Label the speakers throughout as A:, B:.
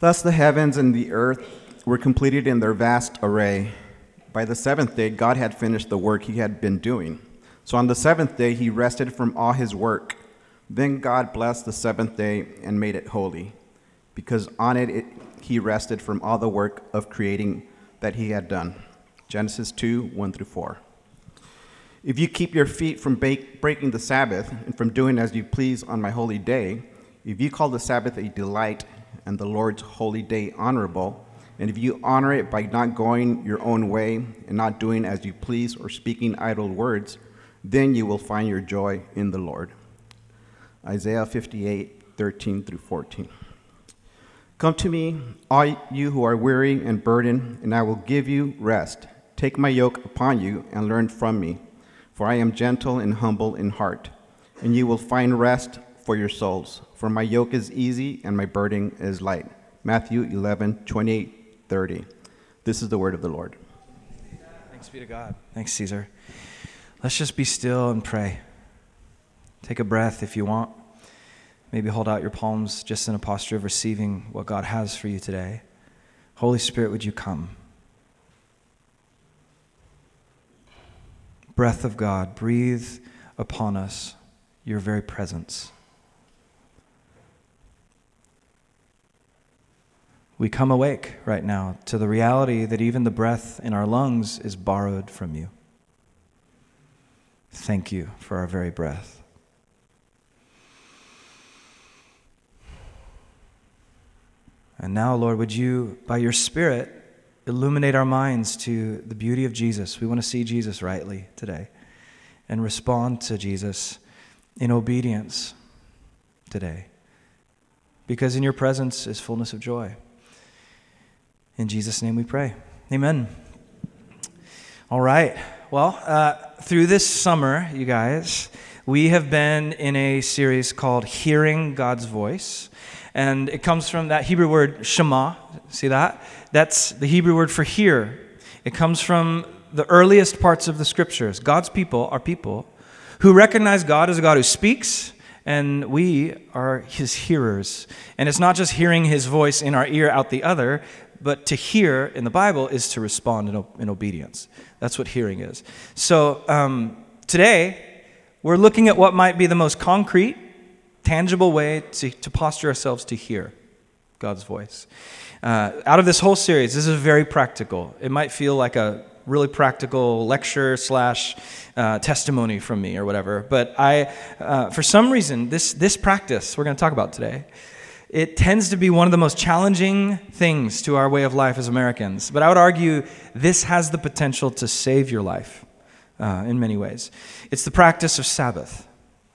A: Thus the heavens and the earth were completed in their vast array. By the seventh day, God had finished the work he had been doing. So on the seventh day, he rested from all his work. Then God blessed the seventh day and made it holy, because on it, it he rested from all the work of creating that he had done. Genesis 2 1 through 4. If you keep your feet from breaking the Sabbath and from doing as you please on my holy day, if you call the Sabbath a delight and the Lord's holy day honorable, and if you honor it by not going your own way and not doing as you please or speaking idle words, then you will find your joy in the Lord. Isaiah 58 13 through 14. Come to me, all you who are weary and burdened, and I will give you rest. Take my yoke upon you and learn from me, for I am gentle and humble in heart, and you will find rest for your souls. For my yoke is easy and my burden is light. Matthew 11 28 30. This is the word of the Lord.
B: Thanks be to God. Thanks, Caesar. Let's just be still and pray. Take a breath if you want. Maybe hold out your palms just in a posture of receiving what God has for you today. Holy Spirit, would you come? Breath of God, breathe upon us your very presence. We come awake right now to the reality that even the breath in our lungs is borrowed from you. Thank you for our very breath. And now, Lord, would you, by your Spirit, illuminate our minds to the beauty of Jesus? We want to see Jesus rightly today and respond to Jesus in obedience today. Because in your presence is fullness of joy. In Jesus' name we pray. Amen. All right. Well, uh, through this summer, you guys, we have been in a series called Hearing God's Voice. And it comes from that Hebrew word shema. See that? That's the Hebrew word for hear. It comes from the earliest parts of the scriptures. God's people are people who recognize God as a God who speaks, and we are his hearers. And it's not just hearing his voice in our ear out the other, but to hear in the Bible is to respond in, in obedience. That's what hearing is. So um, today, we're looking at what might be the most concrete tangible way to, to posture ourselves to hear God's voice. Uh, out of this whole series, this is very practical. It might feel like a really practical lecture slash uh, testimony from me or whatever, but I, uh, for some reason, this this practice we're going to talk about today, it tends to be one of the most challenging things to our way of life as Americans. But I would argue this has the potential to save your life uh, in many ways. It's the practice of Sabbath.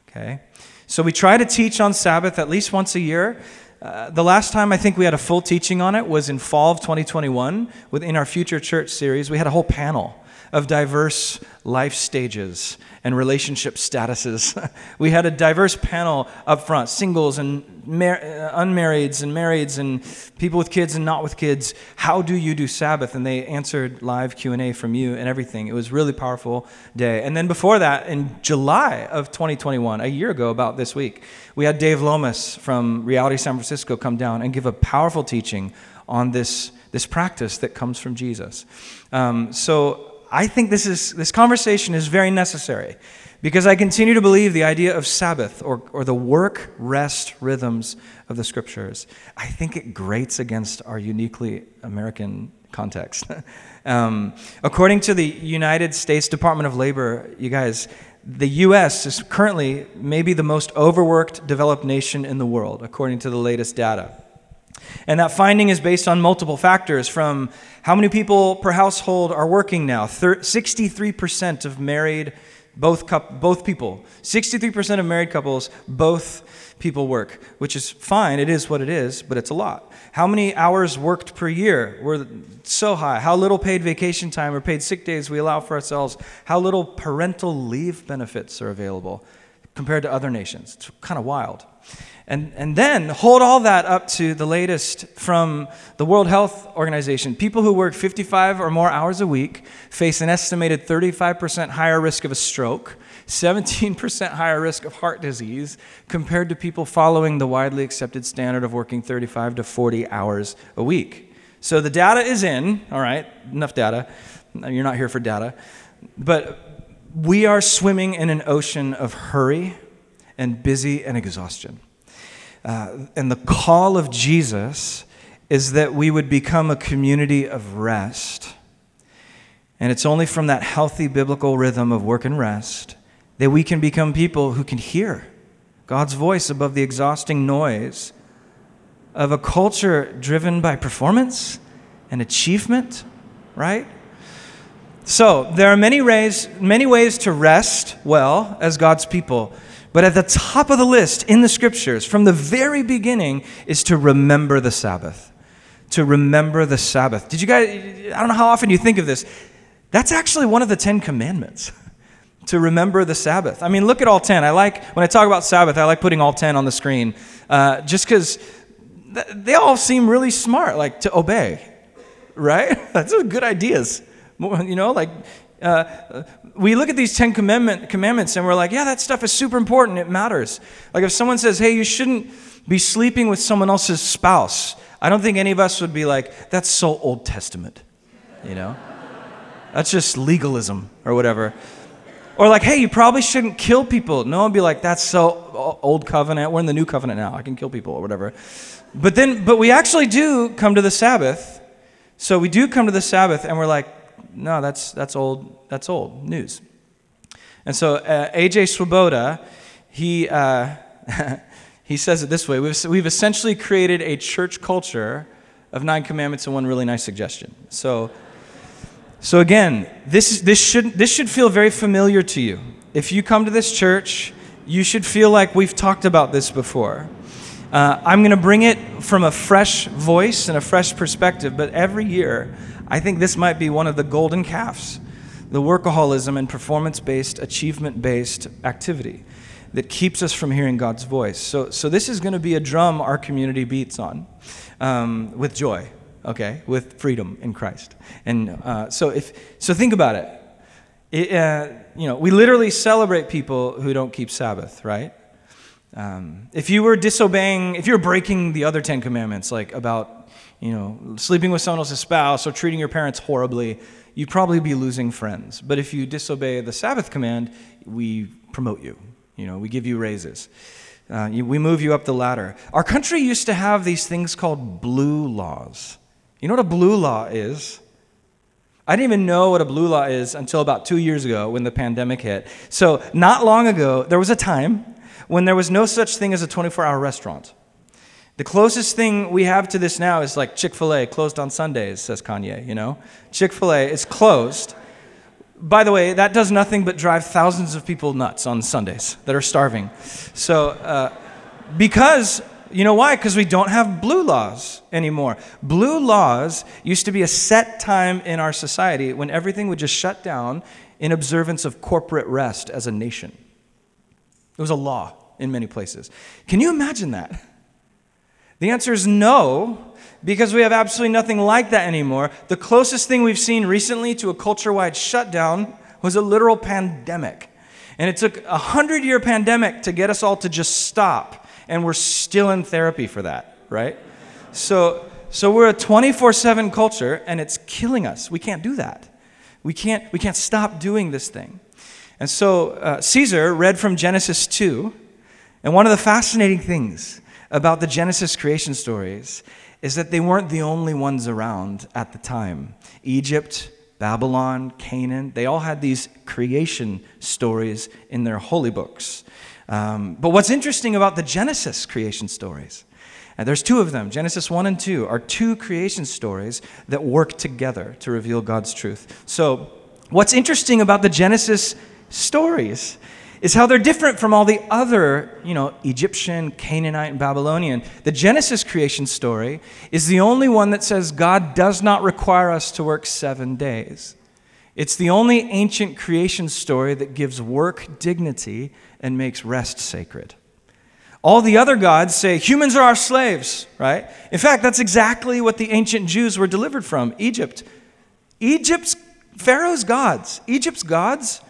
B: Okay. So we try to teach on Sabbath at least once a year. Uh, the last time I think we had a full teaching on it was in fall of 2021 within our Future Church series. We had a whole panel of diverse life stages and relationship statuses. we had a diverse panel up front singles and mar- uh, unmarrieds and marrieds and people with kids and not with kids. How do you do Sabbath? And they answered live Q&A from you and everything. It was really powerful day. And then before that, in July of 2021, a year ago about this week, we had Dave Lomas from Reality San Francisco come down and give a powerful teaching on this, this practice that comes from Jesus. Um, so I think this, is, this conversation is very necessary because I continue to believe the idea of Sabbath or, or the work rest rhythms of the scriptures, I think it grates against our uniquely American context. um, according to the United States Department of Labor, you guys, the U.S. is currently maybe the most overworked developed nation in the world, according to the latest data. And that finding is based on multiple factors from how many people per household are working now. 63% of married, both, both people. 63% of married couples, both people work, which is fine. It is what it is, but it's a lot. How many hours worked per year? We're so high. How little paid vacation time or paid sick days we allow for ourselves. How little parental leave benefits are available compared to other nations. It's kind of wild. And, and then hold all that up to the latest from the World Health Organization. People who work 55 or more hours a week face an estimated 35% higher risk of a stroke, 17% higher risk of heart disease compared to people following the widely accepted standard of working 35 to 40 hours a week. So the data is in, all right, enough data. You're not here for data. But we are swimming in an ocean of hurry and busy and exhaustion. Uh, and the call of Jesus is that we would become a community of rest. And it's only from that healthy biblical rhythm of work and rest that we can become people who can hear God's voice above the exhausting noise of a culture driven by performance and achievement, right? So, there are many ways, many ways to rest well as God's people. But at the top of the list in the scriptures, from the very beginning, is to remember the Sabbath. To remember the Sabbath. Did you guys, I don't know how often you think of this. That's actually one of the Ten Commandments to remember the Sabbath. I mean, look at all 10. I like, when I talk about Sabbath, I like putting all 10 on the screen uh, just because th- they all seem really smart, like to obey, right? That's good ideas. You know, like uh, we look at these Ten commandment, Commandments and we're like, yeah, that stuff is super important. It matters. Like if someone says, hey, you shouldn't be sleeping with someone else's spouse, I don't think any of us would be like, that's so Old Testament, you know? That's just legalism or whatever. Or like, hey, you probably shouldn't kill people. No one would be like, that's so old covenant. We're in the new covenant now. I can kill people or whatever. But then, but we actually do come to the Sabbath. So we do come to the Sabbath and we're like, no, that's, that's old, that's old news. And so uh, A.J. Swoboda, he, uh, he says it this way we've, we've essentially created a church culture of nine commandments and one really nice suggestion. So, so again, this, this, should, this should feel very familiar to you. If you come to this church, you should feel like we've talked about this before. Uh, I'm going to bring it from a fresh voice and a fresh perspective, but every year, I think this might be one of the golden calves the workaholism and performance based, achievement based activity that keeps us from hearing God's voice. So, so this is going to be a drum our community beats on um, with joy okay, with freedom in Christ. And uh, so, if so, think about it. it uh, you know, we literally celebrate people who don't keep Sabbath, right? Um, if you were disobeying, if you're breaking the other Ten Commandments, like about you know sleeping with someone else's spouse or treating your parents horribly, you'd probably be losing friends. But if you disobey the Sabbath command, we promote you. You know, we give you raises. Uh, you, we move you up the ladder. Our country used to have these things called blue laws. You know what a blue law is? I didn't even know what a blue law is until about two years ago when the pandemic hit. So, not long ago, there was a time when there was no such thing as a 24 hour restaurant. The closest thing we have to this now is like Chick fil A, closed on Sundays, says Kanye, you know? Chick fil A is closed. By the way, that does nothing but drive thousands of people nuts on Sundays that are starving. So, uh, because you know why? Because we don't have blue laws anymore. Blue laws used to be a set time in our society when everything would just shut down in observance of corporate rest as a nation. It was a law in many places. Can you imagine that? The answer is no, because we have absolutely nothing like that anymore. The closest thing we've seen recently to a culture wide shutdown was a literal pandemic. And it took a hundred year pandemic to get us all to just stop and we're still in therapy for that, right? So, so we're a 24 7 culture, and it's killing us. We can't do that. We can't, we can't stop doing this thing. And so uh, Caesar read from Genesis 2, and one of the fascinating things about the Genesis creation stories is that they weren't the only ones around at the time. Egypt, Babylon, Canaan, they all had these creation stories in their holy books. Um, but what's interesting about the Genesis creation stories, and there's two of them, Genesis 1 and 2, are two creation stories that work together to reveal God's truth. So, what's interesting about the Genesis stories is how they're different from all the other, you know, Egyptian, Canaanite, and Babylonian. The Genesis creation story is the only one that says God does not require us to work seven days. It's the only ancient creation story that gives work dignity and makes rest sacred. All the other gods say humans are our slaves, right? In fact, that's exactly what the ancient Jews were delivered from Egypt. Egypt's, Pharaoh's gods, Egypt's gods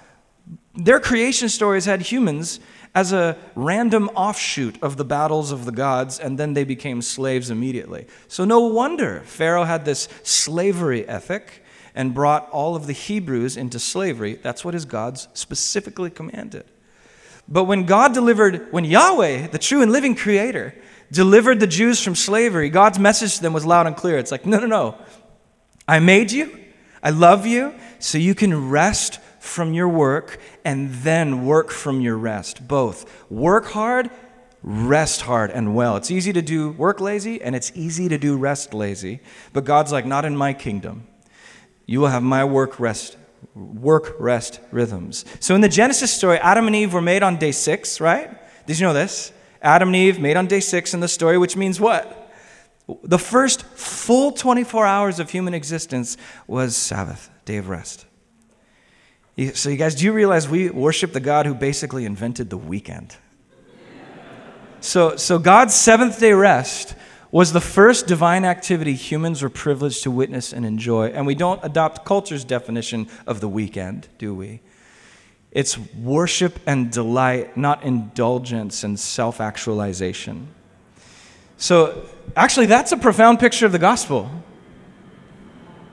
B: Their creation stories had humans as a random offshoot of the battles of the gods, and then they became slaves immediately. So, no wonder Pharaoh had this slavery ethic and brought all of the Hebrews into slavery. That's what his gods specifically commanded. But when God delivered, when Yahweh, the true and living creator, delivered the Jews from slavery, God's message to them was loud and clear. It's like, no, no, no. I made you, I love you, so you can rest from your work and then work from your rest. Both. Work hard, rest hard and well. It's easy to do work lazy and it's easy to do rest lazy. But God's like, not in my kingdom. You will have my work rest work rest rhythms. So in the Genesis story, Adam and Eve were made on day 6, right? Did you know this? Adam and Eve made on day 6 in the story, which means what? The first full 24 hours of human existence was Sabbath, day of rest. So, you guys, do you realize we worship the God who basically invented the weekend? So, so God's seventh day rest was the first divine activity humans were privileged to witness and enjoy. And we don't adopt culture's definition of the weekend, do we? It's worship and delight, not indulgence and self actualization. So, actually, that's a profound picture of the gospel.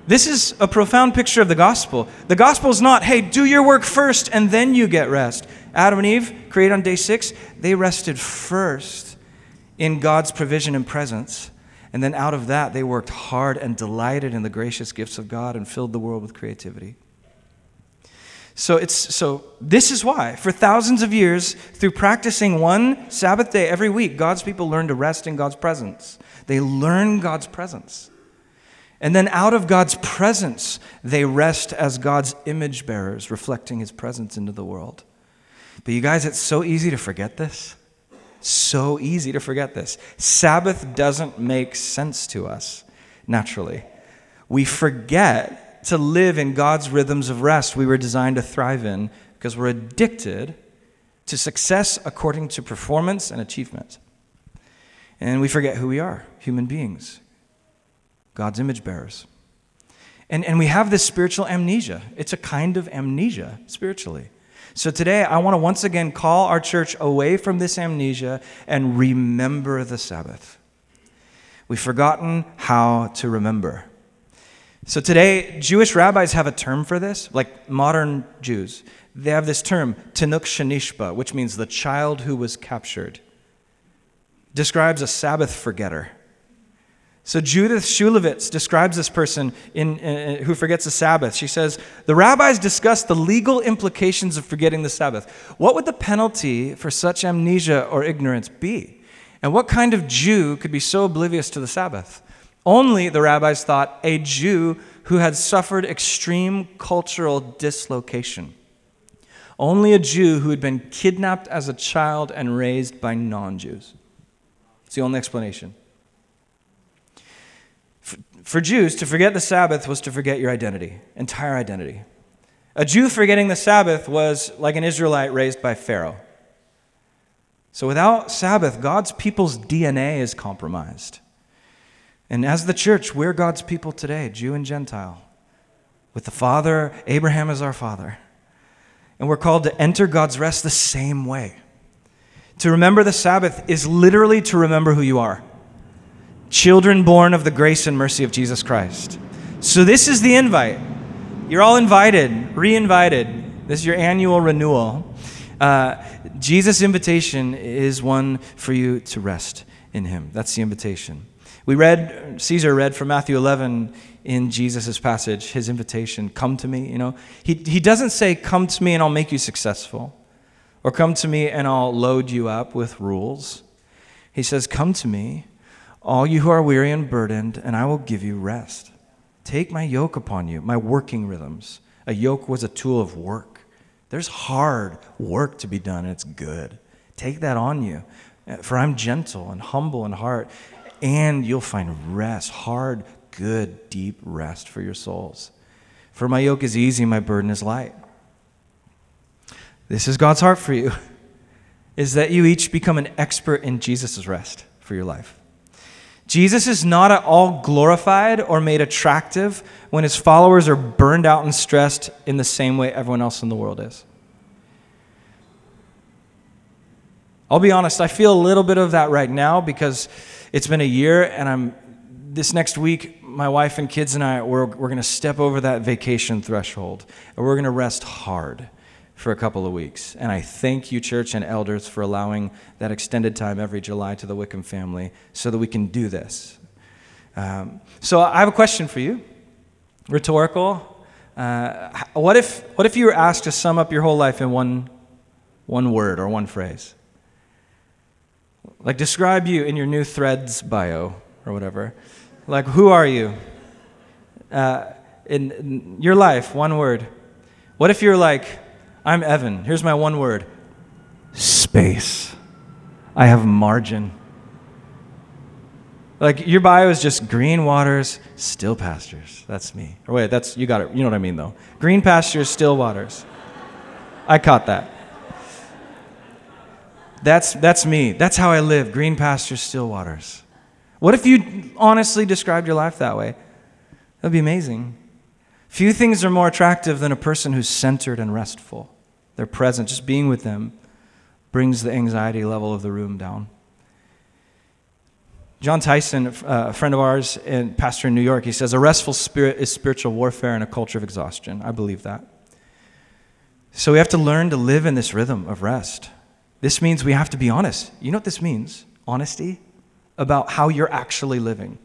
B: This is a profound picture of the gospel. The gospel is not, hey, do your work first and then you get rest. Adam and Eve, created on day six, they rested first in God's provision and presence. And then out of that, they worked hard and delighted in the gracious gifts of God and filled the world with creativity. So it's so this is why for thousands of years through practicing one Sabbath day every week God's people learn to rest in God's presence. They learn God's presence. And then out of God's presence, they rest as God's image bearers, reflecting his presence into the world. But you guys, it's so easy to forget this. So easy to forget this. Sabbath doesn't make sense to us naturally. We forget to live in God's rhythms of rest we were designed to thrive in because we're addicted to success according to performance and achievement. And we forget who we are human beings. God's image bearers. And, and we have this spiritual amnesia. It's a kind of amnesia spiritually. So today, I want to once again call our church away from this amnesia and remember the Sabbath. We've forgotten how to remember. So today, Jewish rabbis have a term for this, like modern Jews. They have this term, Tinok Shenishba, which means the child who was captured. Describes a Sabbath forgetter. So Judith Shulevitz describes this person in, in, who forgets the Sabbath. She says, The rabbis discussed the legal implications of forgetting the Sabbath. What would the penalty for such amnesia or ignorance be? And what kind of Jew could be so oblivious to the Sabbath? Only, the rabbis thought, a Jew who had suffered extreme cultural dislocation. Only a Jew who had been kidnapped as a child and raised by non Jews. It's the only explanation. For Jews, to forget the Sabbath was to forget your identity, entire identity. A Jew forgetting the Sabbath was like an Israelite raised by Pharaoh. So without Sabbath, God's people's DNA is compromised. And as the church, we're God's people today, Jew and Gentile. With the Father, Abraham is our father. And we're called to enter God's rest the same way. To remember the Sabbath is literally to remember who you are children born of the grace and mercy of Jesus Christ. So, this is the invite. You're all invited, re invited. This is your annual renewal. Uh, Jesus' invitation is one for you to rest in Him. That's the invitation. We read, Caesar read from Matthew 11 in Jesus' passage, his invitation, come to me. You know, he, he doesn't say, come to me and I'll make you successful, or come to me and I'll load you up with rules. He says, come to me all you who are weary and burdened, and I will give you rest. Take my yoke upon you, my working rhythms. A yoke was a tool of work. There's hard work to be done, and it's good. Take that on you. Eh, for I'm gentle and humble in heart, and you'll find rest, hard, good, deep rest for your souls. For my yoke is easy, my burden is light. This is God's heart for you, is that you each become an expert in Jesus' rest for your life. Jesus is not at all glorified or made attractive when his followers are burned out and stressed in the same way everyone else in the world is. I'll be honest, I feel a little bit of that right now because it's been a year and I'm this next week my wife and kids and I we're, we're going to step over that vacation threshold and we're going to rest hard for a couple of weeks. And I thank you church and elders for allowing that extended time every July to the Wickham family so that we can do this. Um, so I have a question for you. Rhetorical. Uh, what if what if you were asked to sum up your whole life in one one word or one phrase? Like, describe you in your new threads bio or whatever. Like, who are you? Uh, in, in your life, one word. What if you're like, I'm Evan. Here's my one word space. I have margin. Like your bio is just green waters, still pastures. That's me. Or wait, that's you got it. You know what I mean though. Green pastures, still waters. I caught that. That's, that's me. That's how I live green pastures, still waters. What if you honestly described your life that way? That'd be amazing. Few things are more attractive than a person who's centered and restful. They're present, just being with them brings the anxiety level of the room down. Jon Tyson, uh, a friend of ours and pastor in New York, he says, A restful spirit is spiritual warfare in a culture of exhaustion. I believe that. So we have to learn to live in this rhythm of rest. This means we have to be honest. You know what this means? Honesty about how you're actually living.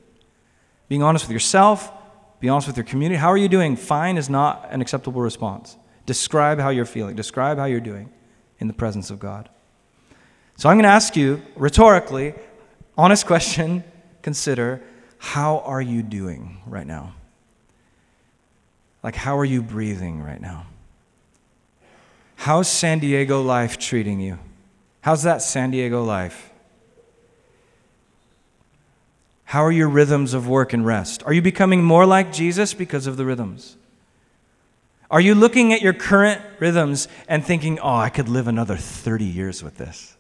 B: Being honest with yourself, be honest with your community. How are you doing? Fine is not an acceptable response. Describe how you're feeling, describe how you're doing in the presence of God. So I'm going to ask you rhetorically, honest question, consider how are you doing right now? Like, how are you breathing right now? How's San Diego life treating you? How's that San Diego life? How are your rhythms of work and rest? Are you becoming more like Jesus because of the rhythms? Are you looking at your current rhythms and thinking, oh, I could live another 30 years with this?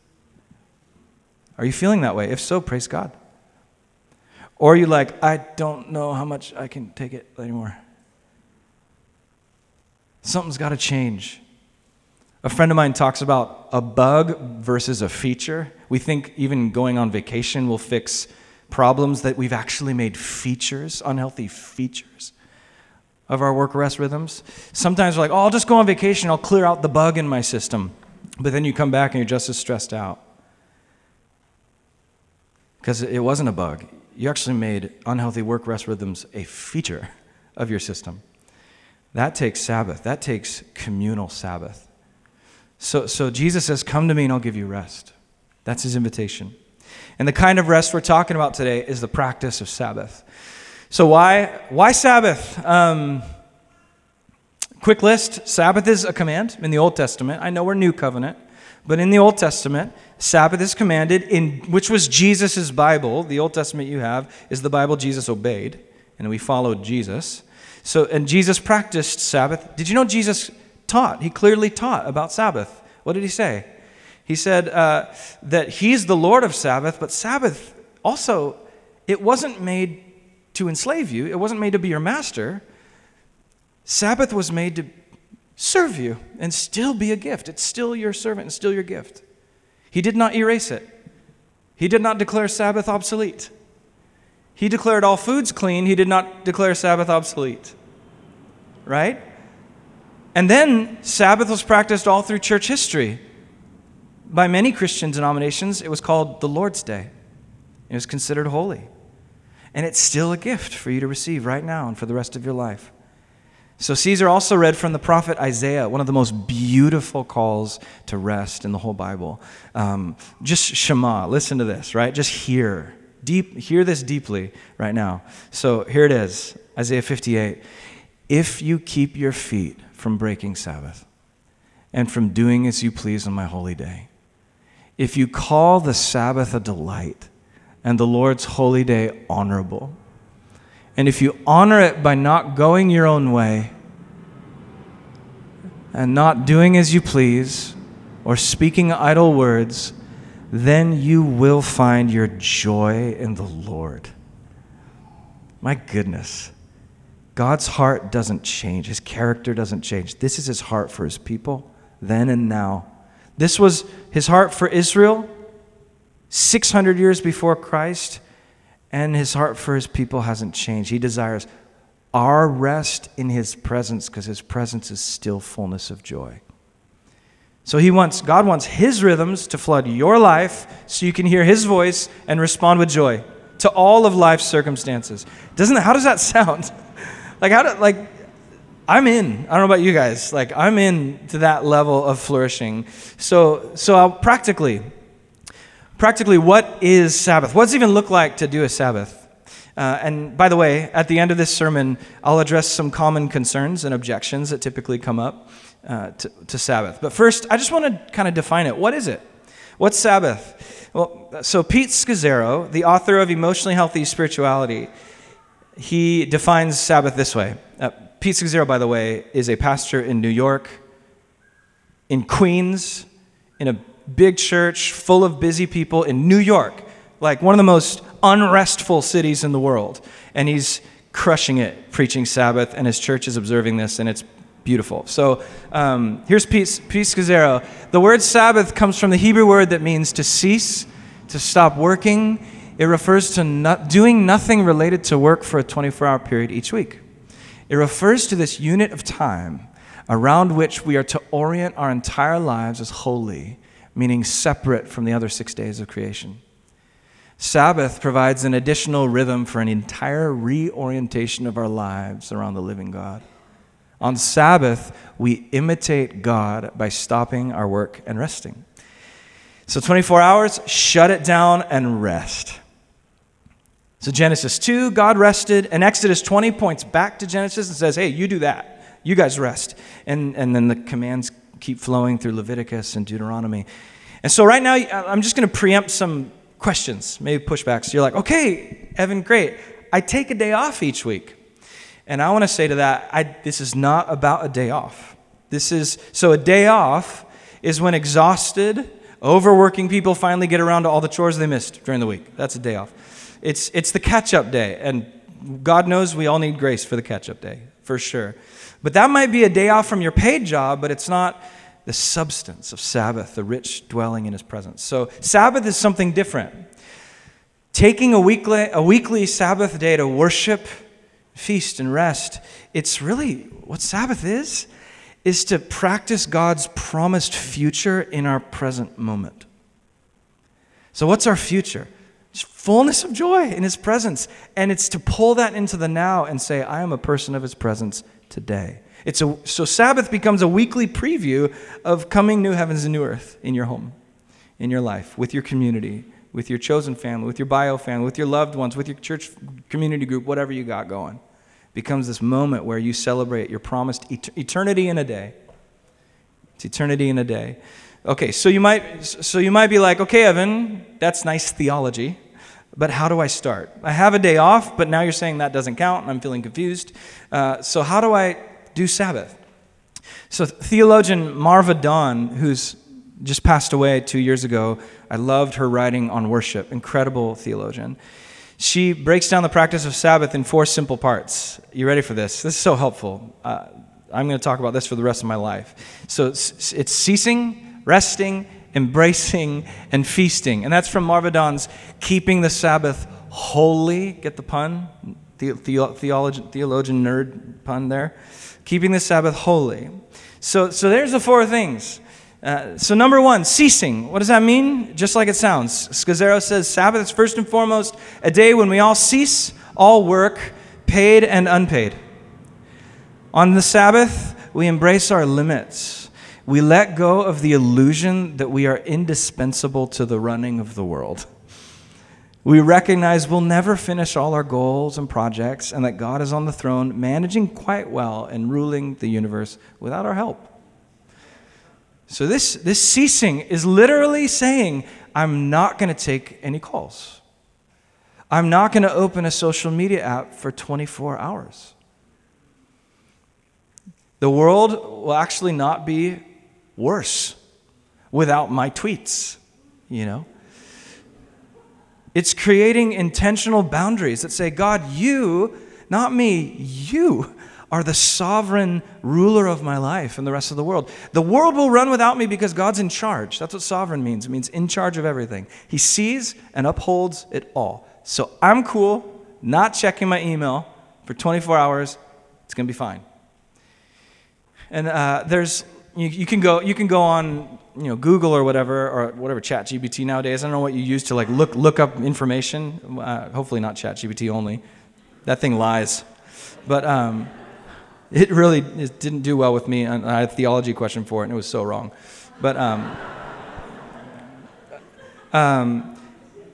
B: Are you feeling that way? If so, praise God. Or are you like, I don't know how much I can take it anymore? Something's got to change. A friend of mine talks about a bug versus a feature. We think even going on vacation will fix problems that we've actually made features, unhealthy features of our work rest rhythms. Sometimes we're like, oh, I'll just go on vacation, I'll clear out the bug in my system. But then you come back and you're just as stressed out. Because it wasn't a bug. You actually made unhealthy work rest rhythms a feature of your system. That takes Sabbath, that takes communal Sabbath. So, so Jesus says, Come to me and I'll give you rest. That's his invitation. And the kind of rest we're talking about today is the practice of Sabbath. So, why, why Sabbath? Um, quick list Sabbath is a command in the Old Testament. I know we're New Covenant, but in the Old Testament, Sabbath is commanded, in, which was Jesus' Bible. The Old Testament you have is the Bible Jesus obeyed, and we followed Jesus. So, and Jesus practiced Sabbath. Did you know Jesus taught. He clearly taught about Sabbath. What did he say? He said uh, that he's the Lord of Sabbath, but Sabbath also, it wasn't made to enslave you, it wasn't made to be your master. Sabbath was made to serve you and still be a gift. It's still your servant and still your gift. He did not erase it, he did not declare Sabbath obsolete. He declared all foods clean, he did not declare Sabbath obsolete. Right? And then Sabbath was practiced all through church history. By many Christian denominations, it was called the Lord's Day. It was considered holy. And it's still a gift for you to receive right now and for the rest of your life. So Caesar also read from the prophet Isaiah, one of the most beautiful calls to rest in the whole Bible. Um, just Shema, listen to this, right? Just hear. Deep, hear this deeply right now. So here it is Isaiah 58. If you keep your feet from breaking Sabbath and from doing as you please on my holy day. If you call the Sabbath a delight and the Lord's holy day honorable, and if you honor it by not going your own way and not doing as you please or speaking idle words, then you will find your joy in the Lord. My goodness. God's heart doesn't change, his character doesn't change. This is his heart for his people, then and now. This was his heart for Israel 600 years before Christ, and his heart for his people hasn't changed. He desires our rest in his presence because his presence is still fullness of joy. So he wants God wants his rhythms to flood your life so you can hear his voice and respond with joy to all of life's circumstances. Doesn't how does that sound? like how do, like I'm in. I don't know about you guys. Like I'm in to that level of flourishing. So so I'll practically practically what is Sabbath? What does it even look like to do a Sabbath? Uh, and by the way, at the end of this sermon, I'll address some common concerns and objections that typically come up uh, to, to Sabbath. But first, I just want to kind of define it. What is it? What's Sabbath? Well, so Pete Scazzero, the author of Emotionally Healthy Spirituality, he defines Sabbath this way. Uh, Pete Scazzero, by the way, is a pastor in New York, in Queens, in a big church full of busy people in New York, like one of the most unrestful cities in the world. And he's crushing it preaching Sabbath, and his church is observing this, and it's beautiful. So um, here's Pete, Pete Scazzero. The word Sabbath comes from the Hebrew word that means to cease, to stop working. It refers to not, doing nothing related to work for a 24 hour period each week. It refers to this unit of time around which we are to orient our entire lives as holy, meaning separate from the other six days of creation. Sabbath provides an additional rhythm for an entire reorientation of our lives around the living God. On Sabbath, we imitate God by stopping our work and resting. So, 24 hours, shut it down and rest. So, Genesis 2, God rested, and Exodus 20 points back to Genesis and says, hey, you do that. You guys rest. And, and then the commands keep flowing through Leviticus and Deuteronomy. And so, right now, I'm just going to preempt some questions, maybe pushbacks. You're like, okay, Evan, great. I take a day off each week. And I want to say to that, I, this is not about a day off. This is, so a day off is when exhausted, overworking people finally get around to all the chores they missed during the week. That's a day off. It's, it's the catch up day. And God knows we all need grace for the catch up day, for sure. But that might be a day off from your paid job, but it's not the substance of Sabbath, the rich dwelling in his presence. So, Sabbath is something different. Taking a weekly, a weekly Sabbath day to worship, feast, and rest, it's really what Sabbath is, is to practice God's promised future in our present moment. So, what's our future? It's fullness of joy in his presence. And it's to pull that into the now and say, I am a person of his presence today. It's a, so Sabbath becomes a weekly preview of coming new heavens and new earth in your home, in your life, with your community, with your chosen family, with your bio family, with your loved ones, with your church community group, whatever you got going. Becomes this moment where you celebrate your promised eternity in a day. It's eternity in a day. Okay, so you might so you might be like, okay, Evan, that's nice theology, but how do I start? I have a day off, but now you're saying that doesn't count, and I'm feeling confused. Uh, so how do I do Sabbath. So, theologian Marva Dawn, who's just passed away two years ago, I loved her writing on worship, incredible theologian. She breaks down the practice of Sabbath in four simple parts. You ready for this? This is so helpful. Uh, I'm going to talk about this for the rest of my life. So, it's, it's ceasing, resting, embracing, and feasting. And that's from Marva Dawn's Keeping the Sabbath Holy. Get the pun? The, the, theologian, theologian nerd pun there keeping the Sabbath holy. So, so there's the four things. Uh, so, number one, ceasing. What does that mean? Just like it sounds. Scazzero says Sabbath is first and foremost a day when we all cease all work, paid and unpaid. On the Sabbath, we embrace our limits. We let go of the illusion that we are indispensable to the running of the world. We recognize we'll never finish all our goals and projects, and that God is on the throne, managing quite well and ruling the universe without our help. So, this, this ceasing is literally saying, I'm not going to take any calls. I'm not going to open a social media app for 24 hours. The world will actually not be worse without my tweets, you know? It's creating intentional boundaries that say, God, you, not me, you are the sovereign ruler of my life and the rest of the world. The world will run without me because God's in charge. That's what sovereign means. It means in charge of everything. He sees and upholds it all. So I'm cool, not checking my email for 24 hours. It's going to be fine. And uh, there's you, you, can go you can go on you know Google or whatever or whatever Chat GPT nowadays. I don't know what you use to like look look up information. Uh, hopefully not Chat GPT only. That thing lies. But um, it really it didn't do well with me. I had a theology question for it, and it was so wrong. But um, um,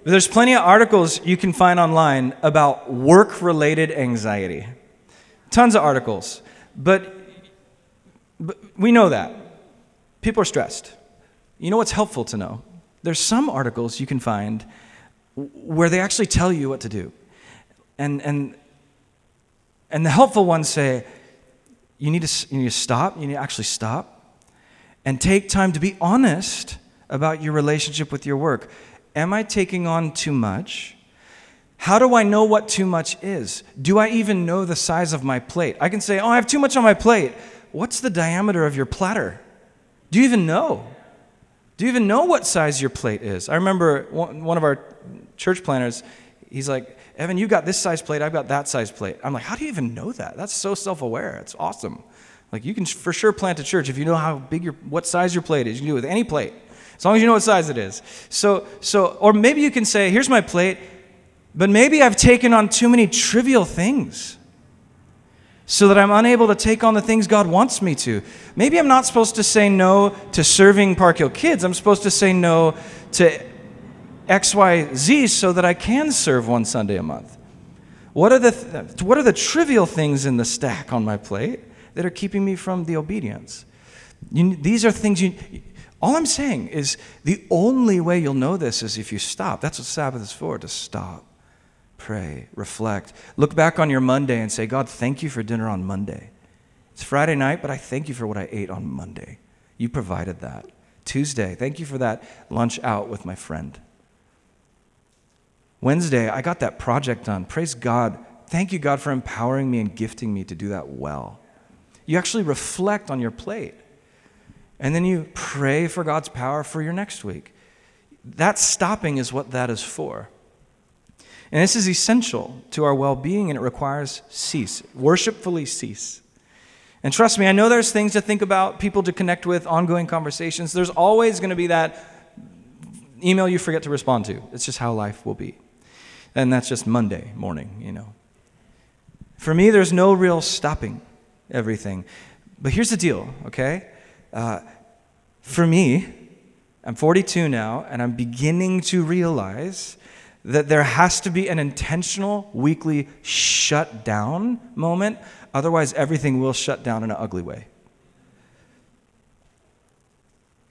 B: there's plenty of articles you can find online about work-related anxiety. Tons of articles, but, but we know that people are stressed. You know what's helpful to know? There's some articles you can find where they actually tell you what to do, and and and the helpful ones say you need to, you need to stop, you need to actually stop and take time to be honest about your relationship with your work. Am I taking on too much? How do I know what too much is? Do I even know the size of my plate? I can say, Oh, I have too much on my plate. What's the diameter of your platter? Do you even know? Do you even know what size your plate is? I remember one of our church planners, he's like, Evan, you got this size plate, I've got that size plate. I'm like, how do you even know that? That's so self aware. It's awesome. Like, you can for sure plant a church if you know how big your, what size your plate is. You can do it with any plate, as long as you know what size it is. So, so, or maybe you can say, here's my plate, but maybe I've taken on too many trivial things so that I'm unable to take on the things God wants me to. Maybe I'm not supposed to say no to serving Park Hill kids. I'm supposed to say no to XYZ so that I can serve one Sunday a month? What are, the th- what are the trivial things in the stack on my plate that are keeping me from the obedience? You, these are things you. All I'm saying is the only way you'll know this is if you stop. That's what Sabbath is for, to stop, pray, reflect. Look back on your Monday and say, God, thank you for dinner on Monday. It's Friday night, but I thank you for what I ate on Monday. You provided that. Tuesday, thank you for that lunch out with my friend. Wednesday, I got that project done. Praise God. Thank you, God, for empowering me and gifting me to do that well. You actually reflect on your plate. And then you pray for God's power for your next week. That stopping is what that is for. And this is essential to our well being, and it requires cease, worshipfully cease. And trust me, I know there's things to think about, people to connect with, ongoing conversations. There's always going to be that email you forget to respond to. It's just how life will be. And that's just Monday morning, you know. For me, there's no real stopping everything. But here's the deal, okay? Uh, for me, I'm 42 now, and I'm beginning to realize that there has to be an intentional weekly shut down moment. Otherwise, everything will shut down in an ugly way.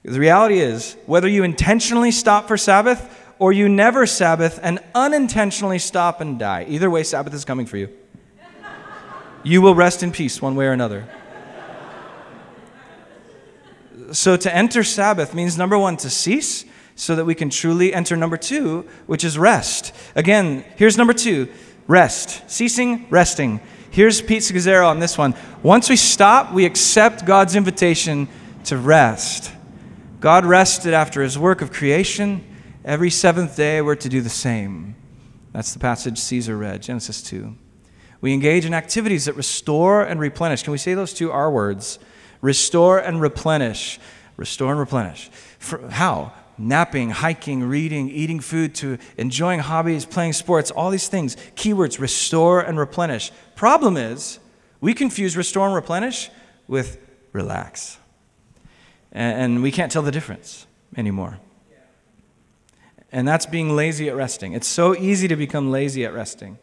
B: The reality is, whether you intentionally stop for Sabbath or you never Sabbath and unintentionally stop and die. Either way, Sabbath is coming for you. You will rest in peace one way or another. So, to enter Sabbath means number one, to cease so that we can truly enter number two, which is rest. Again, here's number two rest. Ceasing, resting. Here's Pete Scazzero on this one. Once we stop, we accept God's invitation to rest. God rested after his work of creation. Every seventh day, we're to do the same. That's the passage Caesar read, Genesis 2. We engage in activities that restore and replenish. Can we say those two R words? Restore and replenish. Restore and replenish. For, how? Napping, hiking, reading, eating food, to enjoying hobbies, playing sports, all these things. Keywords restore and replenish. Problem is, we confuse restore and replenish with relax. And, we can't tell the difference anymore and that's being lazy at resting. It's so easy to become lazy at resting.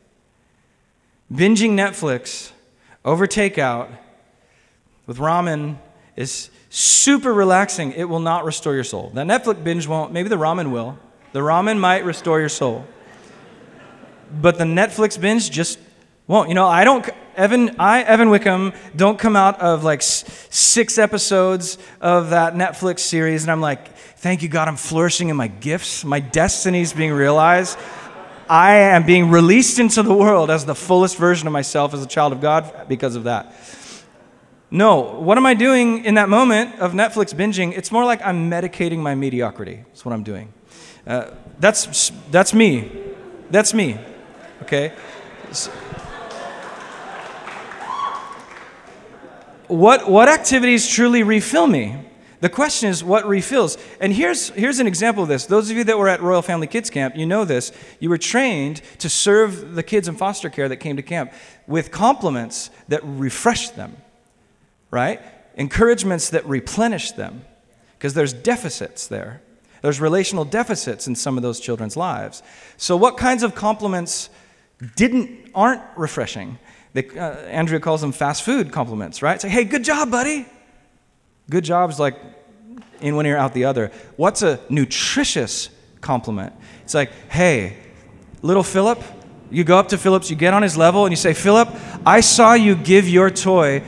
B: Binging Netflix over takeout with ramen is super relaxing. It will not restore your soul. The Netflix binge won't. Maybe the ramen will. The ramen might restore your soul. But the Netflix binge just won't. You know, I don't. Evan, I, Evan Wickham, don't come out of like six episodes of that Netflix series, and I'm like, thank you, God, I'm flourishing in my gifts. My destiny's being realized. I am being released into the world as the fullest version of myself as a child of God because of that. No, what am I doing in that moment of Netflix binging? It's more like I'm medicating my mediocrity. That's what I'm doing. Uh, that's, that's me. That's me. Okay? So, what, what activities truly refill me? The question is what refills? And here's, here's an example of this. Those of you that were at Royal Family Kids Camp, you know this. You were trained to serve the kids in foster care that came to camp with compliments that refreshed them, right? Encouragements that replenish them, because there's deficits there. There's relational deficits in some of those children's lives. So, what kinds of compliments didn't aren't refreshing? They, uh, Andrea calls them fast food compliments, right? Say, hey, good job, buddy. Good job's like in one ear, out the other. What's a nutritious compliment? It's like, hey, little Philip, you go up to Philip's, you get on his level, and you say, Philip, I saw you give your toy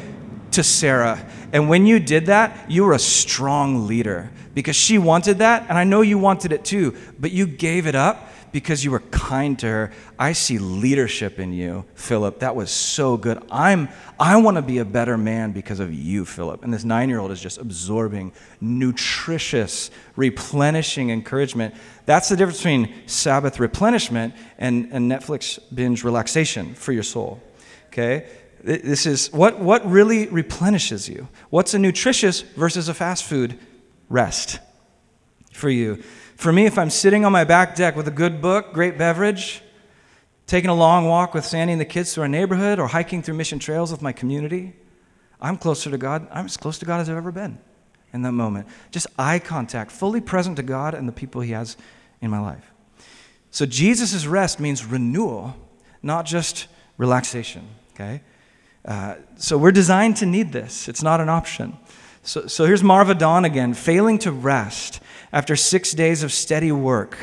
B: to Sarah. And when you did that, you were a strong leader because she wanted that, and I know you wanted it too, but you gave it up because you were kind to her. I see leadership in you, Philip. That was so good. I'm I want to be a better man because of you, Philip. And this 9-year-old is just absorbing nutritious, replenishing encouragement. That's the difference between Sabbath replenishment and, and Netflix binge relaxation for your soul. Okay? This is what what really replenishes you. What's a nutritious versus a fast food rest for you? For me, if I'm sitting on my back deck with a good book, great beverage, taking a long walk with Sandy and the kids through our neighborhood, or hiking through mission trails with my community, I'm closer to God. I'm as close to God as I've ever been in that moment. Just eye contact, fully present to God and the people He has in my life. So Jesus' rest means renewal, not just relaxation, okay? Uh, so we're designed to need this, it's not an option. So, so here's Marva Dawn again failing to rest after six days of steady work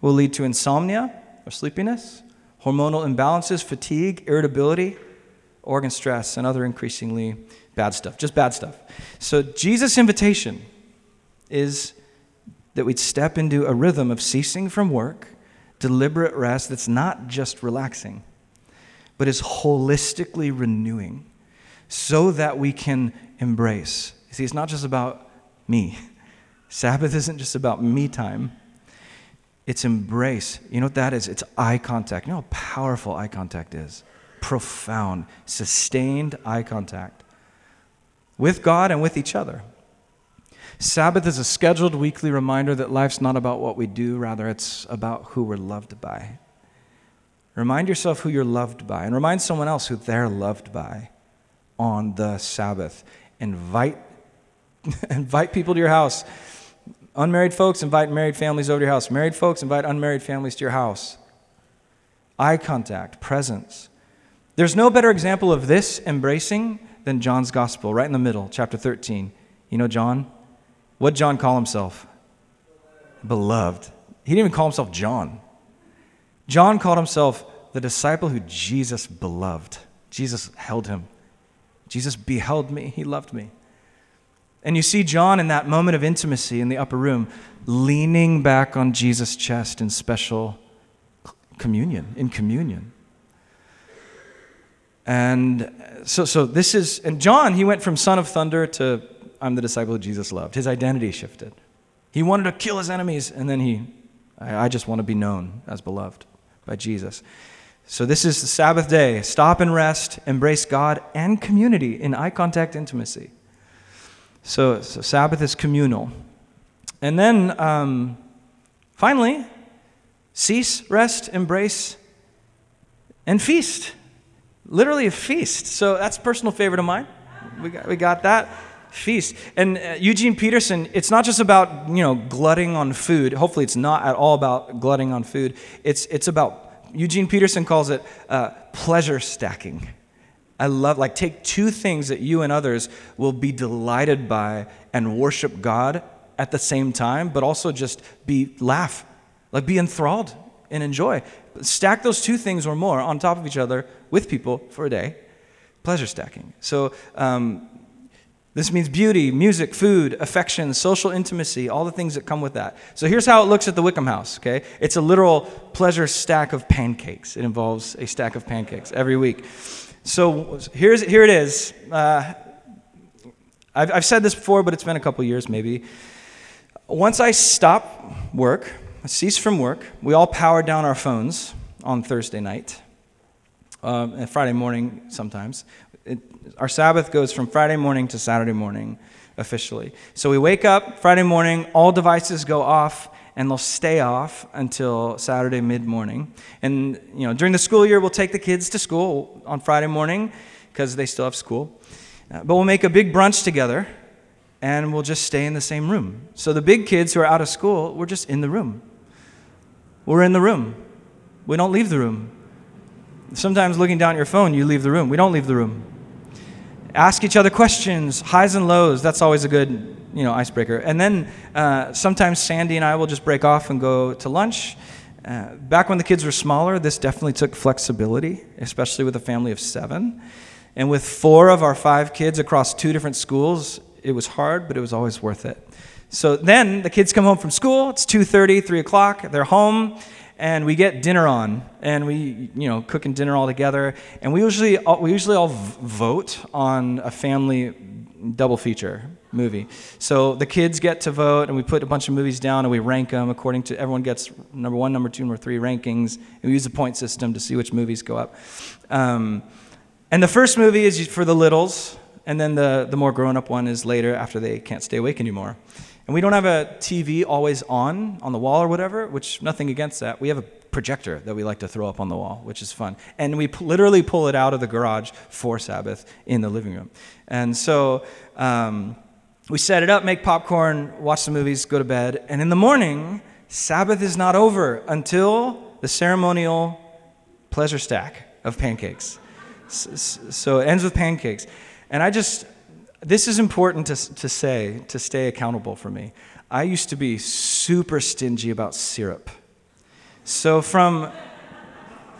B: will lead to insomnia or sleepiness, hormonal imbalances, fatigue, irritability, organ stress, and other increasingly bad stuff. Just bad stuff. So, Jesus' invitation is that we'd step into a rhythm of ceasing from work, deliberate rest that's not just relaxing, but is holistically renewing so that we can embrace. See, it's not just about me. Sabbath isn't just about me time, it's embrace. You know what that is? It's eye contact. You know how powerful eye contact is? Profound, sustained eye contact with God and with each other. Sabbath is a scheduled weekly reminder that life's not about what we do, rather, it's about who we're loved by. Remind yourself who you're loved by, and remind someone else who they're loved by on the Sabbath. Invite, invite people to your house. Unmarried folks, invite married families over to your house. Married folks, invite unmarried families to your house. Eye contact, presence. There's no better example of this embracing than John's gospel, right in the middle, chapter 13. You know John? What John call himself? Beloved. He didn't even call himself John. John called himself the disciple who Jesus beloved. Jesus held him. Jesus beheld me. He loved me. And you see John in that moment of intimacy in the upper room, leaning back on Jesus' chest in special communion, in communion. And uh, so, so this is, and John, he went from son of thunder to I'm the disciple who Jesus loved. His identity shifted. He wanted to kill his enemies, and then he, I, I just want to be known as beloved by Jesus. So, this is the Sabbath day. Stop and rest, embrace God and community in eye contact intimacy. So, so Sabbath is communal. And then um, finally, cease, rest, embrace, and feast. Literally a feast. So that's personal favorite of mine. We got, we got that. Feast. And uh, Eugene Peterson, it's not just about, you know, glutting on food. Hopefully it's not at all about glutting on food. It's, it's about, Eugene Peterson calls it uh, pleasure stacking. I love, like, take two things that you and others will be delighted by and worship God at the same time, but also just be, laugh, like, be enthralled and enjoy. Stack those two things or more on top of each other with people for a day. Pleasure stacking. So, um, This means beauty, music, food, affection, social intimacy, all the things that come with that. So here's how it looks at the Wickham House, okay? It's a literal pleasure stack of pancakes. It involves a stack of pancakes every week. So here's, here it is. Uh, I've, I've said this before, but it's been a couple years maybe. Once I stop work, I cease from work, we all power down our phones on Thursday night, um, and Friday morning sometimes. Our Sabbath goes from Friday morning to Saturday morning officially. So we wake up Friday morning, all devices go off, and they'll stay off until Saturday mid morning. And you know, during the school year, we'll take the kids to school on Friday morning because they still have school. Uh, but we'll make a big brunch together, and we'll just stay in the same room. So the big kids who are out of school, we're just in the room. We're in the room. We don't leave the room. Sometimes looking down at your phone, you leave the room. We don't leave the room. Ask each other questions, highs and lows. That's always a good, you know, icebreaker. And then uh, sometimes Sandy and I will just break off and go to lunch. Uh, back when the kids were smaller, this definitely took flexibility, especially with a family of seven. And with four of our five kids across two different schools, it was hard, but it was always worth it. So then the kids come home from school. It's 2:30, 3 o'clock. They're home, and we get dinner on, and we, you know, cooking dinner all together. And we usually, we usually all vote on a family double feature movie. So the kids get to vote, and we put a bunch of movies down, and we rank them according to everyone gets number one, number two, number three rankings. And we use the point system to see which movies go up. Um, and the first movie is for the littles, and then the, the more grown up one is later after they can't stay awake anymore. And we don't have a TV always on on the wall or whatever, which nothing against that. We have a projector that we like to throw up on the wall, which is fun. And we p- literally pull it out of the garage for Sabbath in the living room. And so um, we set it up, make popcorn, watch some movies, go to bed. And in the morning, Sabbath is not over until the ceremonial pleasure stack of pancakes. So it ends with pancakes. And I just, this is important to, to say, to stay accountable for me. I used to be super stingy about syrup. So from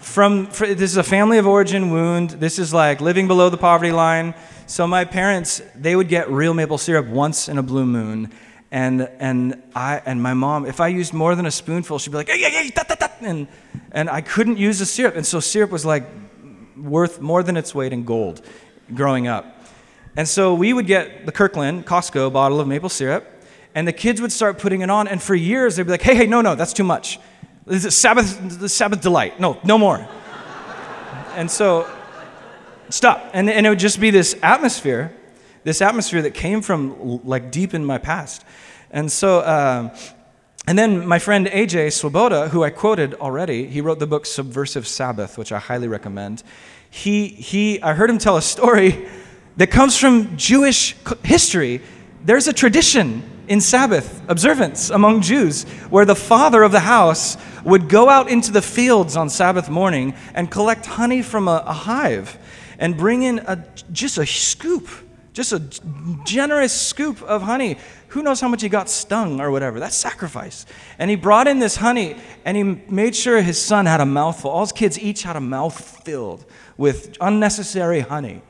B: from this is a family of origin wound. This is like living below the poverty line. So my parents, they would get real maple syrup once in a blue moon. And, and, I, and my mom, if I used more than a spoonful, she'd be like, hey, hey, hey, da, da, da, and, and I couldn't use the syrup. And so syrup was like worth more than its weight in gold growing up. And so we would get the Kirkland Costco bottle of maple syrup, and the kids would start putting it on, and for years they'd be like, hey, hey, no, no, that's too much. This is Sabbath, the Sabbath delight. No, no more. and so, stop. And, and it would just be this atmosphere, this atmosphere that came from like deep in my past. And so, uh, and then my friend AJ Swoboda, who I quoted already, he wrote the book Subversive Sabbath, which I highly recommend. He, he, I heard him tell a story that comes from Jewish history. There's a tradition in Sabbath observance among Jews where the father of the house would go out into the fields on Sabbath morning and collect honey from a, a hive and bring in a, just a scoop, just a generous scoop of honey. Who knows how much he got stung or whatever? That's sacrifice. And he brought in this honey and he made sure his son had a mouthful. All his kids each had a mouth filled with unnecessary honey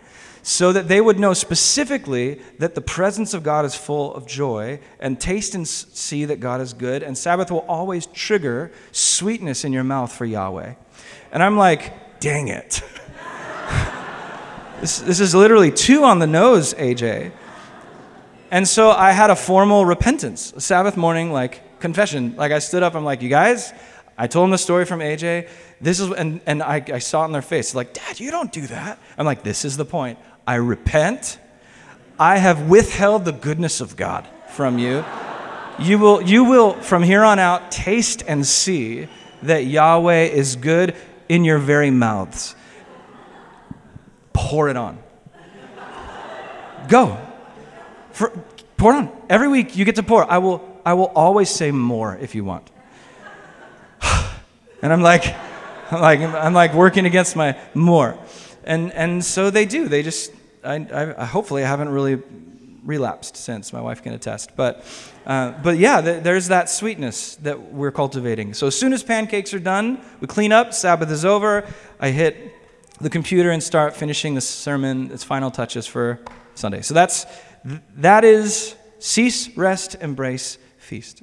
B: so that they would know specifically that the presence of God is full of joy and taste and see that God is good. And Sabbath will always trigger sweetness in your mouth for Yahweh. And I'm like, dang it. this, this is literally too on the nose, AJ. And so I had a formal repentance, a Sabbath morning, like confession. Like I stood up, I'm like, you guys, I told them the story from AJ. This is, and, and I, I saw it in their face, like, Dad, you don't do that. I'm like, this is the point. I repent. I have withheld the goodness of God from you. You will, you will, from here on out, taste and see that Yahweh is good in your very mouths. Pour it on. Go. For, pour it on. Every week you get to pour. I will, I will always say more if you want. and I'm like, I'm like, I'm like working against my more. And, and so they do. They just, I, I, hopefully, I haven't really relapsed since. My wife can attest. But, uh, but yeah, th- there's that sweetness that we're cultivating. So as soon as pancakes are done, we clean up, Sabbath is over. I hit the computer and start finishing the sermon, its final touches for Sunday. So that's, that is cease, rest, embrace, feast.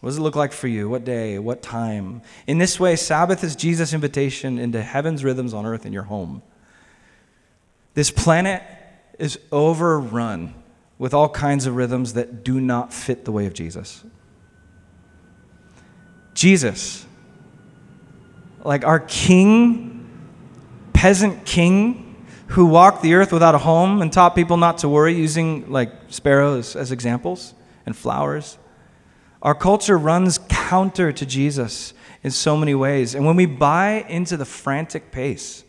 B: What does it look like for you? What day? What time? In this way, Sabbath is Jesus' invitation into heaven's rhythms on earth in your home. This planet is overrun with all kinds of rhythms that do not fit the way of Jesus. Jesus, like our king, peasant king, who walked the earth without a home and taught people not to worry, using like sparrows as examples and flowers. Our culture runs counter to Jesus in so many ways. And when we buy into the frantic pace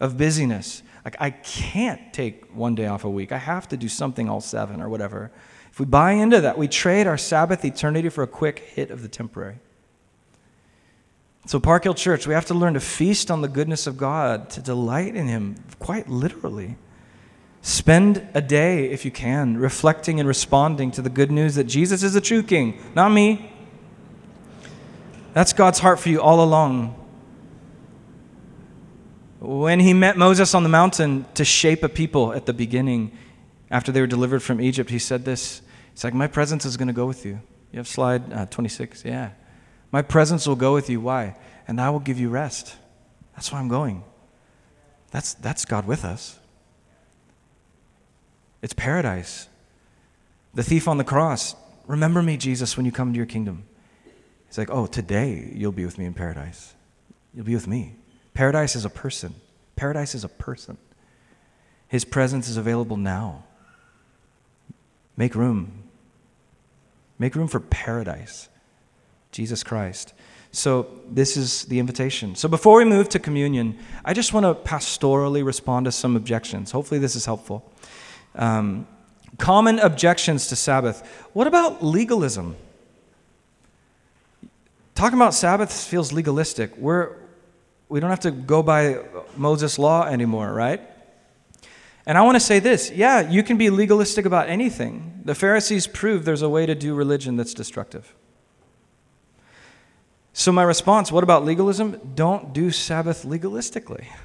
B: of busyness, like I can't take one day off a week, I have to do something all seven or whatever. If we buy into that, we trade our Sabbath eternity for a quick hit of the temporary. So, Park Hill Church, we have to learn to feast on the goodness of God, to delight in Him, quite literally. Spend a day, if you can, reflecting and responding to the good news that Jesus is the true King, not me. That's God's heart for you all along. When He met Moses on the mountain to shape a people at the beginning, after they were delivered from Egypt, He said this It's like, My presence is going to go with you. You have slide uh, 26? Yeah. My presence will go with you. Why? And I will give you rest. That's why I'm going. That's, that's God with us. It's paradise. The thief on the cross, remember me, Jesus, when you come into your kingdom. He's like, oh, today you'll be with me in paradise. You'll be with me. Paradise is a person. Paradise is a person. His presence is available now. Make room. Make room for paradise. Jesus Christ. So, this is the invitation. So, before we move to communion, I just want to pastorally respond to some objections. Hopefully, this is helpful. Um, common objections to Sabbath. What about legalism? Talking about Sabbath feels legalistic. We're, we don't have to go by Moses' law anymore, right? And I want to say this yeah, you can be legalistic about anything. The Pharisees proved there's a way to do religion that's destructive. So, my response what about legalism? Don't do Sabbath legalistically.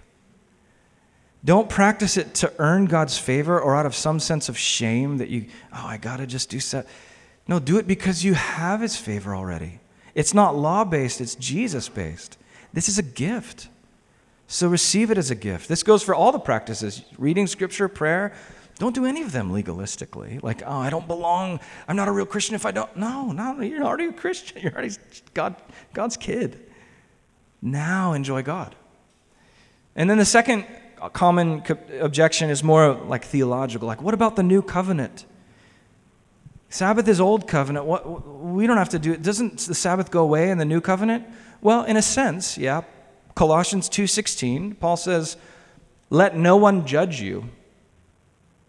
B: Don't practice it to earn God's favor or out of some sense of shame that you, oh, I got to just do Sabbath. No, do it because you have His favor already. It's not law based, it's Jesus based. This is a gift. So receive it as a gift. This goes for all the practices reading scripture, prayer. Don't do any of them legalistically. Like, oh, I don't belong. I'm not a real Christian if I don't. No, no, you're already a Christian. You're already God, God's kid. Now enjoy God. And then the second common objection is more like theological. Like, what about the new covenant? Sabbath is old covenant. What, we don't have to do it. Doesn't the Sabbath go away in the new covenant? Well, in a sense, yeah. Colossians 2:16, Paul says, "Let no one judge you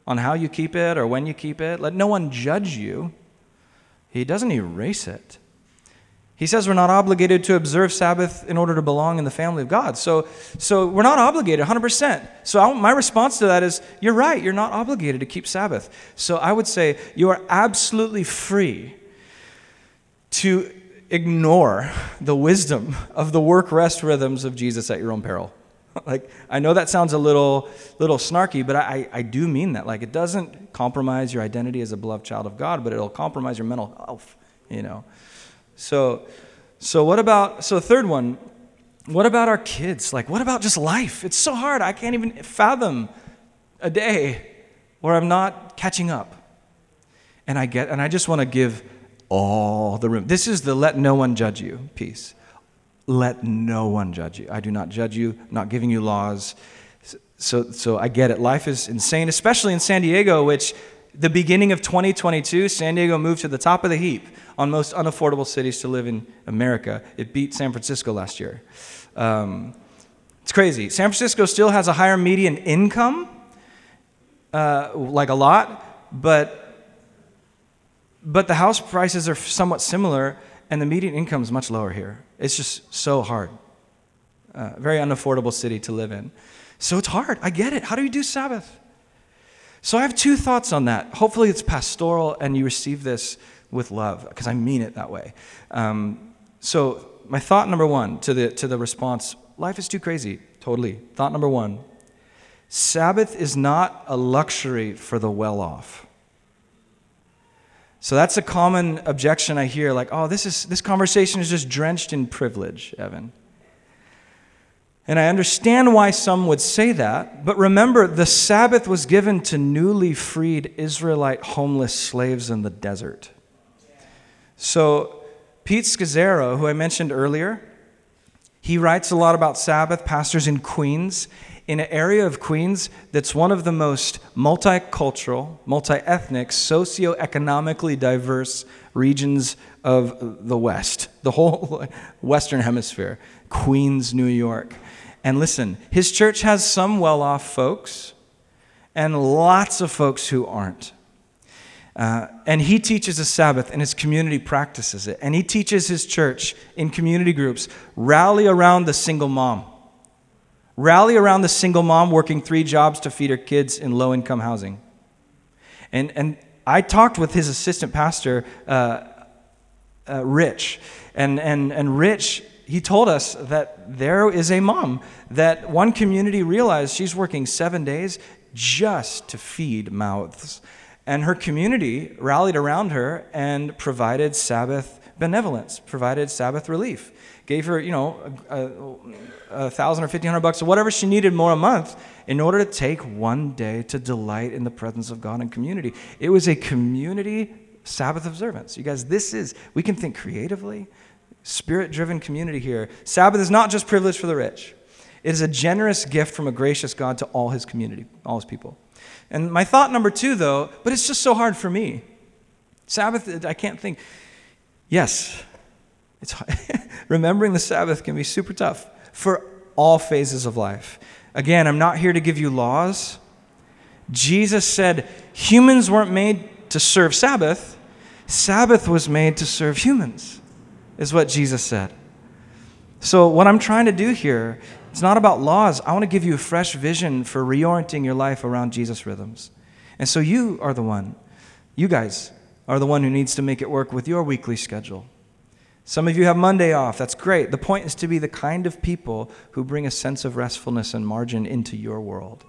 B: on how you keep it or when you keep it. Let no one judge you." He doesn't erase it. He says we're not obligated to observe Sabbath in order to belong in the family of God. So, so we're not obligated 100%. So I, my response to that is you're right, you're not obligated to keep Sabbath. So I would say you are absolutely free to ignore the wisdom of the work rest rhythms of Jesus at your own peril. like I know that sounds a little little snarky, but I, I do mean that. Like it doesn't compromise your identity as a beloved child of God, but it'll compromise your mental health, you know. So, so what about, so third one, what about our kids? Like, what about just life? It's so hard. I can't even fathom a day where I'm not catching up. And I get, and I just want to give all the room. This is the let no one judge you piece. Let no one judge you. I do not judge you, I'm not giving you laws. So, so I get it. Life is insane, especially in San Diego, which the beginning of 2022, San Diego moved to the top of the heap on most unaffordable cities to live in America. It beat San Francisco last year. Um, it's crazy. San Francisco still has a higher median income, uh, like a lot, but but the house prices are somewhat similar, and the median income is much lower here. It's just so hard. Uh, very unaffordable city to live in. So it's hard. I get it. How do you do Sabbath? So I have two thoughts on that. Hopefully, it's pastoral and you receive this with love, because I mean it that way. Um, so, my thought number one to the, to the response life is too crazy, totally. Thought number one Sabbath is not a luxury for the well off. So that's a common objection I hear like, oh, this, is, this conversation is just drenched in privilege, Evan. And I understand why some would say that, but remember, the Sabbath was given to newly freed Israelite homeless slaves in the desert. So, Pete Scazzero, who I mentioned earlier, he writes a lot about Sabbath, pastors in Queens, in an area of Queens that's one of the most multicultural, multi ethnic, socioeconomically diverse regions of the West, the whole Western Hemisphere, Queens, New York. And listen, his church has some well off folks and lots of folks who aren't. Uh, and he teaches a Sabbath, and his community practices it. And he teaches his church in community groups rally around the single mom. Rally around the single mom working three jobs to feed her kids in low income housing. And, and I talked with his assistant pastor, uh, uh, Rich. And, and, and Rich he told us that there is a mom that one community realized she's working seven days just to feed mouths. And her community rallied around her and provided Sabbath benevolence, provided Sabbath relief, gave her, you know, a, a, a thousand or fifteen hundred bucks or whatever she needed more a month in order to take one day to delight in the presence of God and community. It was a community Sabbath observance. You guys, this is, we can think creatively spirit driven community here. Sabbath is not just privilege for the rich, it is a generous gift from a gracious God to all his community, all his people. And my thought number two, though, but it's just so hard for me. Sabbath, I can't think. Yes, it's remembering the Sabbath can be super tough for all phases of life. Again, I'm not here to give you laws. Jesus said humans weren't made to serve Sabbath, Sabbath was made to serve humans is what Jesus said. So, what I'm trying to do here, it's not about laws. I want to give you a fresh vision for reorienting your life around Jesus rhythms. And so, you are the one, you guys are the one who needs to make it work with your weekly schedule. Some of you have Monday off. That's great. The point is to be the kind of people who bring a sense of restfulness and margin into your world.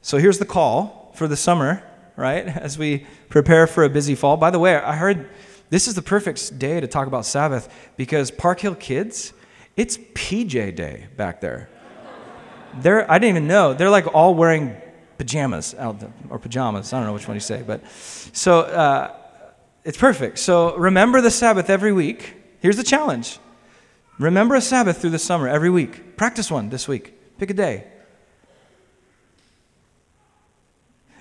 B: So, here's the call for the summer, right? As we prepare for a busy fall. By the way, I heard this is the perfect day to talk about Sabbath because Park Hill kids, it's PJ day back there. They're, I didn't even know. They're like all wearing pajamas out or pajamas. I don't know which one you say, but so uh, it's perfect. So remember the Sabbath every week. Here's the challenge: remember a Sabbath through the summer every week. Practice one this week. Pick a day.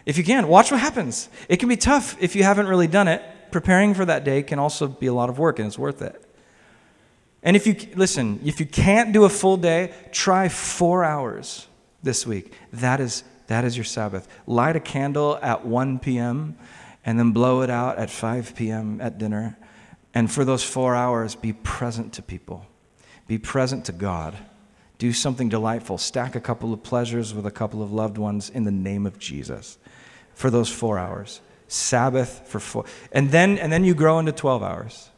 B: If you can, watch what happens. It can be tough if you haven't really done it preparing for that day can also be a lot of work, and it's worth it. And if you, listen, if you can't do a full day, try four hours this week. That is, that is your Sabbath. Light a candle at 1 p.m. and then blow it out at 5 p.m. at dinner. And for those four hours, be present to people, be present to God. Do something delightful. Stack a couple of pleasures with a couple of loved ones in the name of Jesus for those four hours. Sabbath for four. And then, and then you grow into 12 hours,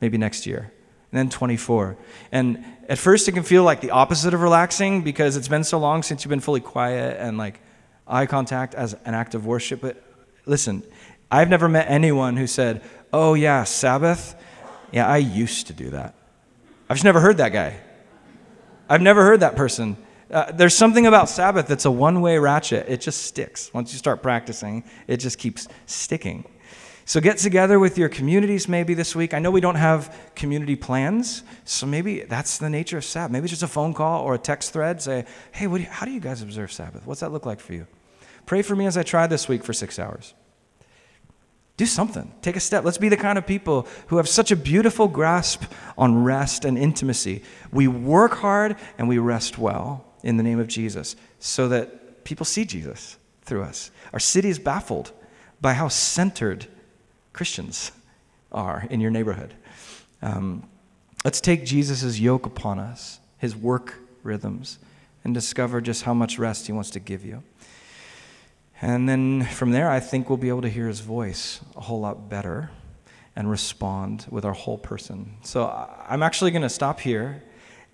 B: maybe next year, and then 24. And at first, it can feel like the opposite of relaxing because it's been so long since you've been fully quiet and like eye contact as an act of worship. But listen, I've never met anyone who said, Oh, yeah, Sabbath. Yeah, I used to do that. I've just never heard that guy. I've never heard that person. Uh, there's something about Sabbath that's a one way ratchet. It just sticks. Once you start practicing, it just keeps sticking. So get together with your communities maybe this week. I know we don't have community plans, so maybe that's the nature of Sabbath. Maybe it's just a phone call or a text thread. Say, hey, do you, how do you guys observe Sabbath? What's that look like for you? Pray for me as I try this week for six hours. Do something. Take a step. Let's be the kind of people who have such a beautiful grasp on rest and intimacy. We work hard and we rest well in the name of Jesus so that people see Jesus through us. Our city is baffled by how centered Christians are in your neighborhood. Um, let's take Jesus' yoke upon us, his work rhythms, and discover just how much rest he wants to give you. And then from there, I think we'll be able to hear his voice a whole lot better and respond with our whole person. So I'm actually going to stop here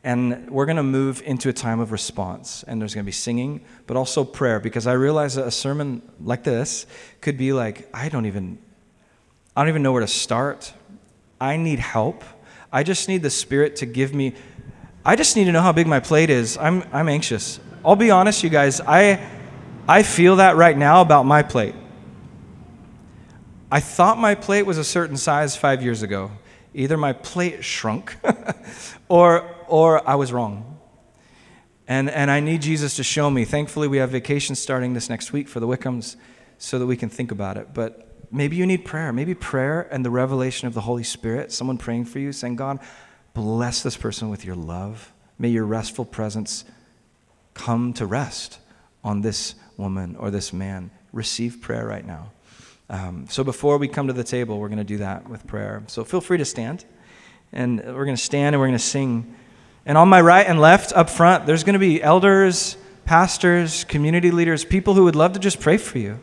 B: And we're going to move into a time of response. And there's going to be singing, but also prayer, because I realize that a sermon like this could be like, I don't even, I don't even know where to start. I need help. I just need the Spirit to give me, I just need to know how big my plate is. I'm, I'm anxious. I'll be honest, you guys, I, I feel that right now about my plate. I thought my plate was a certain size five years ago. Either my plate shrunk or, or I was wrong. And, and I need Jesus to show me. Thankfully, we have vacation starting this next week for the Wickhams so that we can think about it. But maybe you need prayer. Maybe prayer and the revelation of the Holy Spirit, someone praying for you, saying, God, bless this person with your love. May your restful presence come to rest on this woman or this man. Receive prayer right now. Um, so before we come to the table, we're going to do that with prayer. So feel free to stand. And we're going to stand and we're going to sing. And on my right and left, up front, there's going to be elders, pastors, community leaders, people who would love to just pray for you.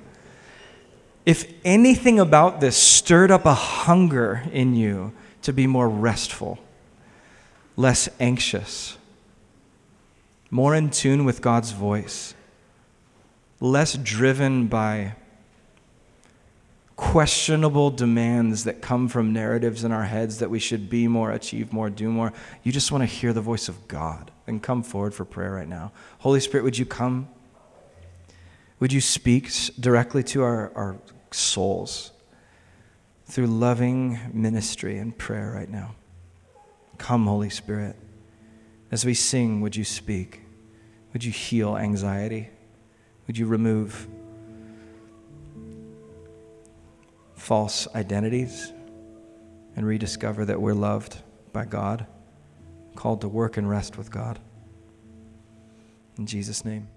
B: If anything about this stirred up a hunger in you to be more restful, less anxious, more in tune with God's voice, less driven by questionable demands that come from narratives in our heads that we should be more, achieve more, do more. You just want to hear the voice of God. Then come forward for prayer right now. Holy Spirit, would you come? Would you speak directly to our, our souls through loving ministry and prayer right now? Come, Holy Spirit. As we sing, would you speak? Would you heal anxiety? Would you remove false identities and rediscover that we're loved by God, called to work and rest with God? In Jesus' name.